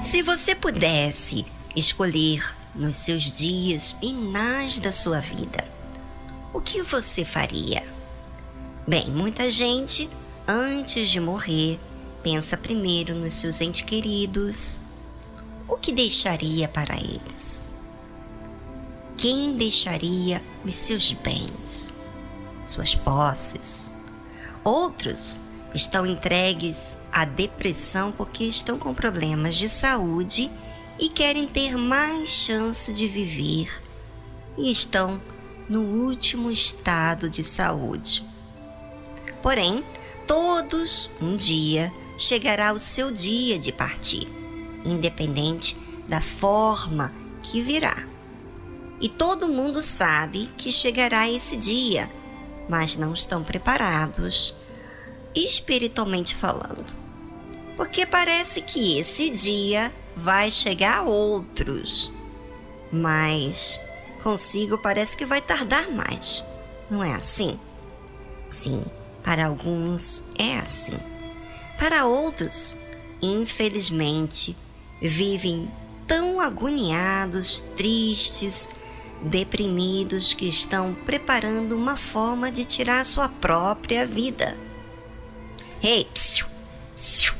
Se você pudesse escolher nos seus dias finais da sua vida, o que você faria? Bem, muita gente, antes de morrer, pensa primeiro nos seus entes queridos. O que deixaria para eles? Quem deixaria os seus bens, suas posses? Outros estão entregues à depressão porque estão com problemas de saúde e querem ter mais chance de viver e estão no último estado de saúde. Porém, todos um dia chegará o seu dia de partir, independente da forma que virá. E todo mundo sabe que chegará esse dia, mas não estão preparados, espiritualmente falando. Porque parece que esse dia vai chegar a outros, mas consigo parece que vai tardar mais. Não é assim? Sim, para alguns é assim. Para outros, infelizmente, vivem tão agoniados, tristes, deprimidos que estão preparando uma forma de tirar sua própria vida. Ei, psiu, psiu,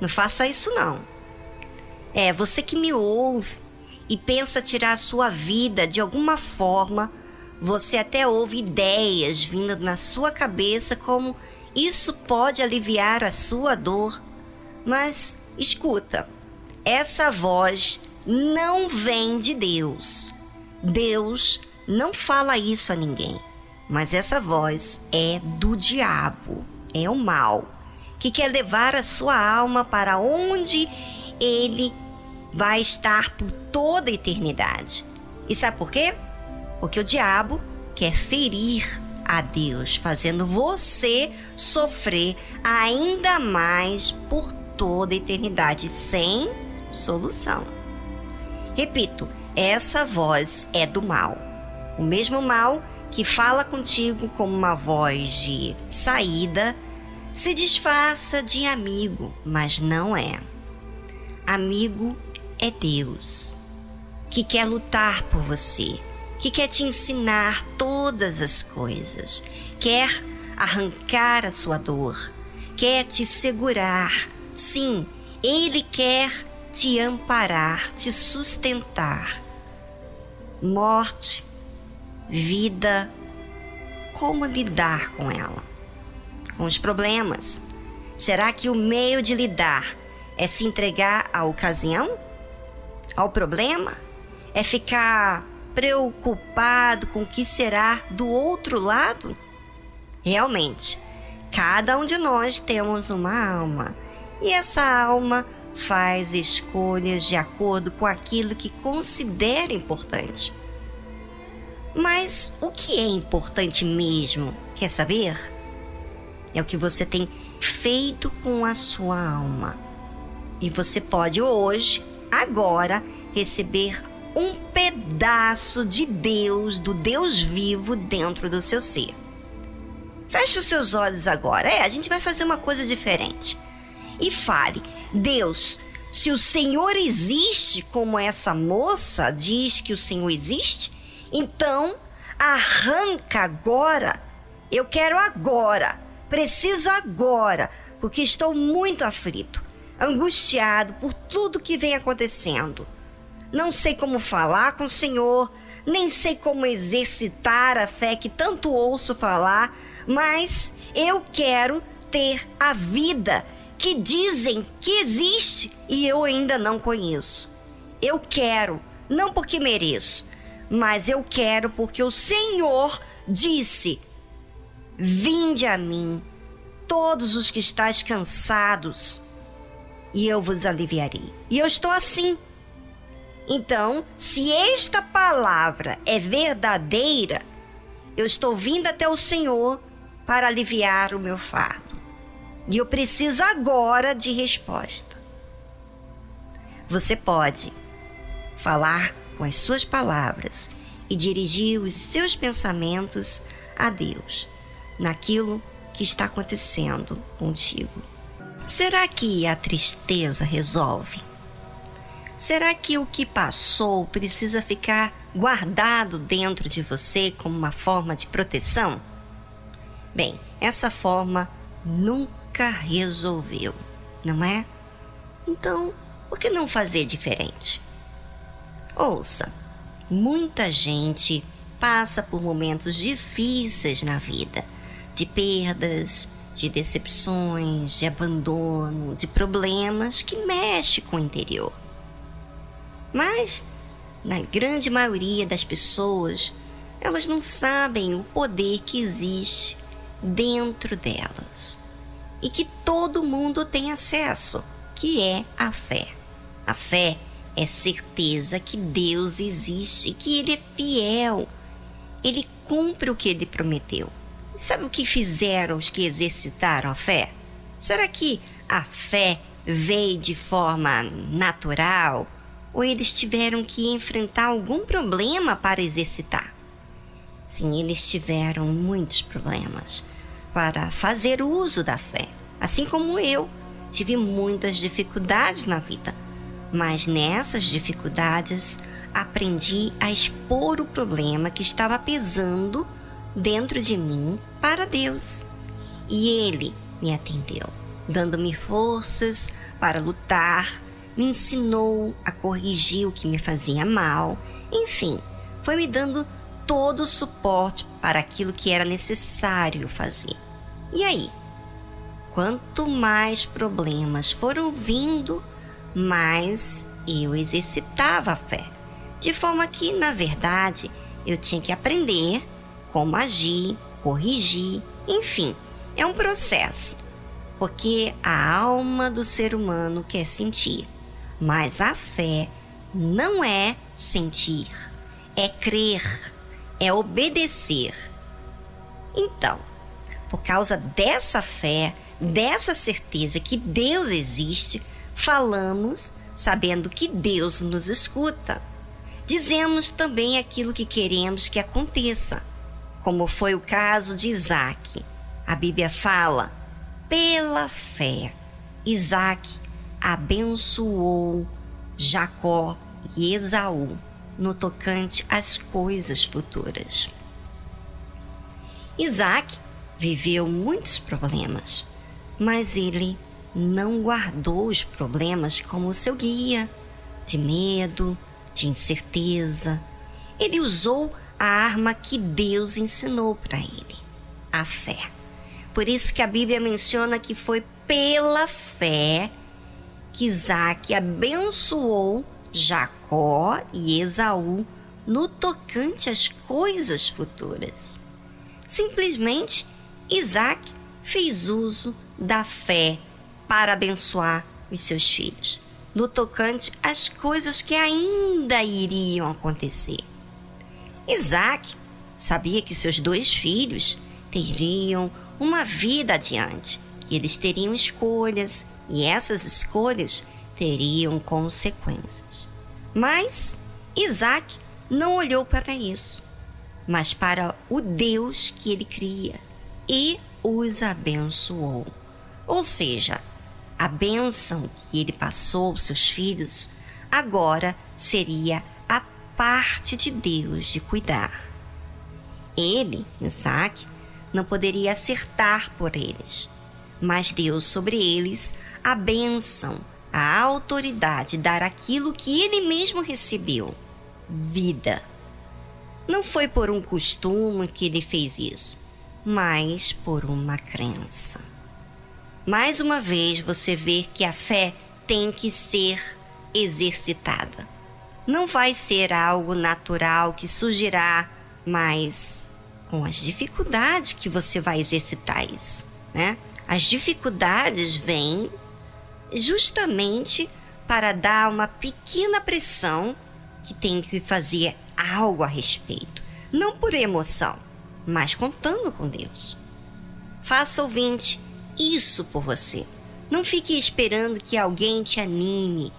não faça isso não. É, você que me ouve e pensa tirar a sua vida de alguma forma, você até ouve ideias vindo na sua cabeça como isso pode aliviar a sua dor. Mas escuta, essa voz não vem de Deus. Deus não fala isso a ninguém, mas essa voz é do diabo, é o mal, que quer levar a sua alma para onde ele vai estar por toda a eternidade. E sabe por quê? Porque o diabo quer ferir a Deus, fazendo você sofrer ainda mais por toda a eternidade sem solução. Repito, essa voz é do mal. O mesmo mal que fala contigo como uma voz de saída se disfarça de amigo, mas não é. Amigo é Deus, que quer lutar por você, que quer te ensinar todas as coisas, quer arrancar a sua dor, quer te segurar. Sim, Ele quer te amparar, te sustentar. Morte, vida, como lidar com ela? Com os problemas. Será que o meio de lidar é se entregar à ocasião? ao problema? É ficar preocupado com o que será do outro lado? Realmente, cada um de nós temos uma alma e essa alma faz escolhas de acordo com aquilo que considera importante. Mas o que é importante mesmo? Quer saber? É o que você tem feito com a sua alma. E você pode hoje agora receber um pedaço de Deus, do Deus vivo dentro do seu ser. Feche os seus olhos agora. É, a gente vai fazer uma coisa diferente. E fale: Deus, se o Senhor existe como essa moça diz que o Senhor existe, então arranca agora. Eu quero agora. Preciso agora, porque estou muito aflito angustiado por tudo que vem acontecendo. Não sei como falar com o Senhor, nem sei como exercitar a fé que tanto ouço falar, mas eu quero ter a vida que dizem que existe e eu ainda não conheço. Eu quero, não porque mereço, mas eu quero porque o Senhor disse: Vinde a mim, todos os que estáis cansados e eu vos aliviarei. E eu estou assim. Então, se esta palavra é verdadeira, eu estou vindo até o Senhor para aliviar o meu fardo. E eu preciso agora de resposta. Você pode falar com as suas palavras e dirigir os seus pensamentos a Deus, naquilo que está acontecendo contigo. Será que a tristeza resolve? Será que o que passou precisa ficar guardado dentro de você como uma forma de proteção? Bem, essa forma nunca resolveu, não é? Então, por que não fazer diferente? Ouça, muita gente passa por momentos difíceis na vida, de perdas, de decepções, de abandono, de problemas que mexem com o interior. Mas, na grande maioria das pessoas, elas não sabem o poder que existe dentro delas e que todo mundo tem acesso, que é a fé. A fé é certeza que Deus existe, que Ele é fiel, Ele cumpre o que Ele prometeu. Sabe o que fizeram os que exercitaram a fé? Será que a fé veio de forma natural ou eles tiveram que enfrentar algum problema para exercitar? Sim, eles tiveram muitos problemas para fazer uso da fé, assim como eu tive muitas dificuldades na vida. Mas nessas dificuldades aprendi a expor o problema que estava pesando dentro de mim para Deus. E Ele me atendeu, dando-me forças para lutar, me ensinou a corrigir o que me fazia mal, enfim, foi me dando todo o suporte para aquilo que era necessário fazer. E aí? Quanto mais problemas foram vindo, mais eu exercitava a fé. De forma que, na verdade, eu tinha que aprender como agir, corrigir, enfim, é um processo. Porque a alma do ser humano quer sentir, mas a fé não é sentir, é crer, é obedecer. Então, por causa dessa fé, dessa certeza que Deus existe, falamos sabendo que Deus nos escuta. Dizemos também aquilo que queremos que aconteça como foi o caso de Isaac. A Bíblia fala, pela fé, Isaac abençoou Jacó e Esaú no tocante às coisas futuras. Isaac viveu muitos problemas, mas ele não guardou os problemas como seu guia de medo, de incerteza. Ele usou a arma que Deus ensinou para ele, a fé. Por isso que a Bíblia menciona que foi pela fé que Isaac abençoou Jacó e Esaú no tocante às coisas futuras. Simplesmente, Isaac fez uso da fé para abençoar os seus filhos, no tocante às coisas que ainda iriam acontecer. Isaac sabia que seus dois filhos teriam uma vida adiante, que eles teriam escolhas e essas escolhas teriam consequências. Mas Isaac não olhou para isso, mas para o Deus que ele cria e os abençoou. Ou seja, a bênção que ele passou aos seus filhos agora seria parte de Deus de cuidar. Ele, Isaac, não poderia acertar por eles, mas deu sobre eles a bênção, a autoridade de dar aquilo que ele mesmo recebeu: vida. Não foi por um costume que ele fez isso, mas por uma crença. Mais uma vez você vê que a fé tem que ser exercitada não vai ser algo natural que surgirá, mas com as dificuldades que você vai exercitar isso, né? As dificuldades vêm justamente para dar uma pequena pressão que tem que fazer algo a respeito, não por emoção, mas contando com Deus. Faça ouvinte isso por você. Não fique esperando que alguém te anime,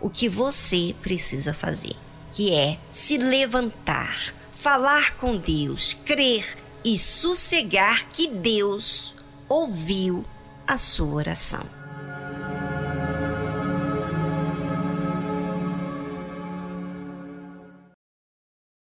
o que você precisa fazer, que é se levantar, falar com Deus, crer e sossegar que Deus ouviu a sua oração.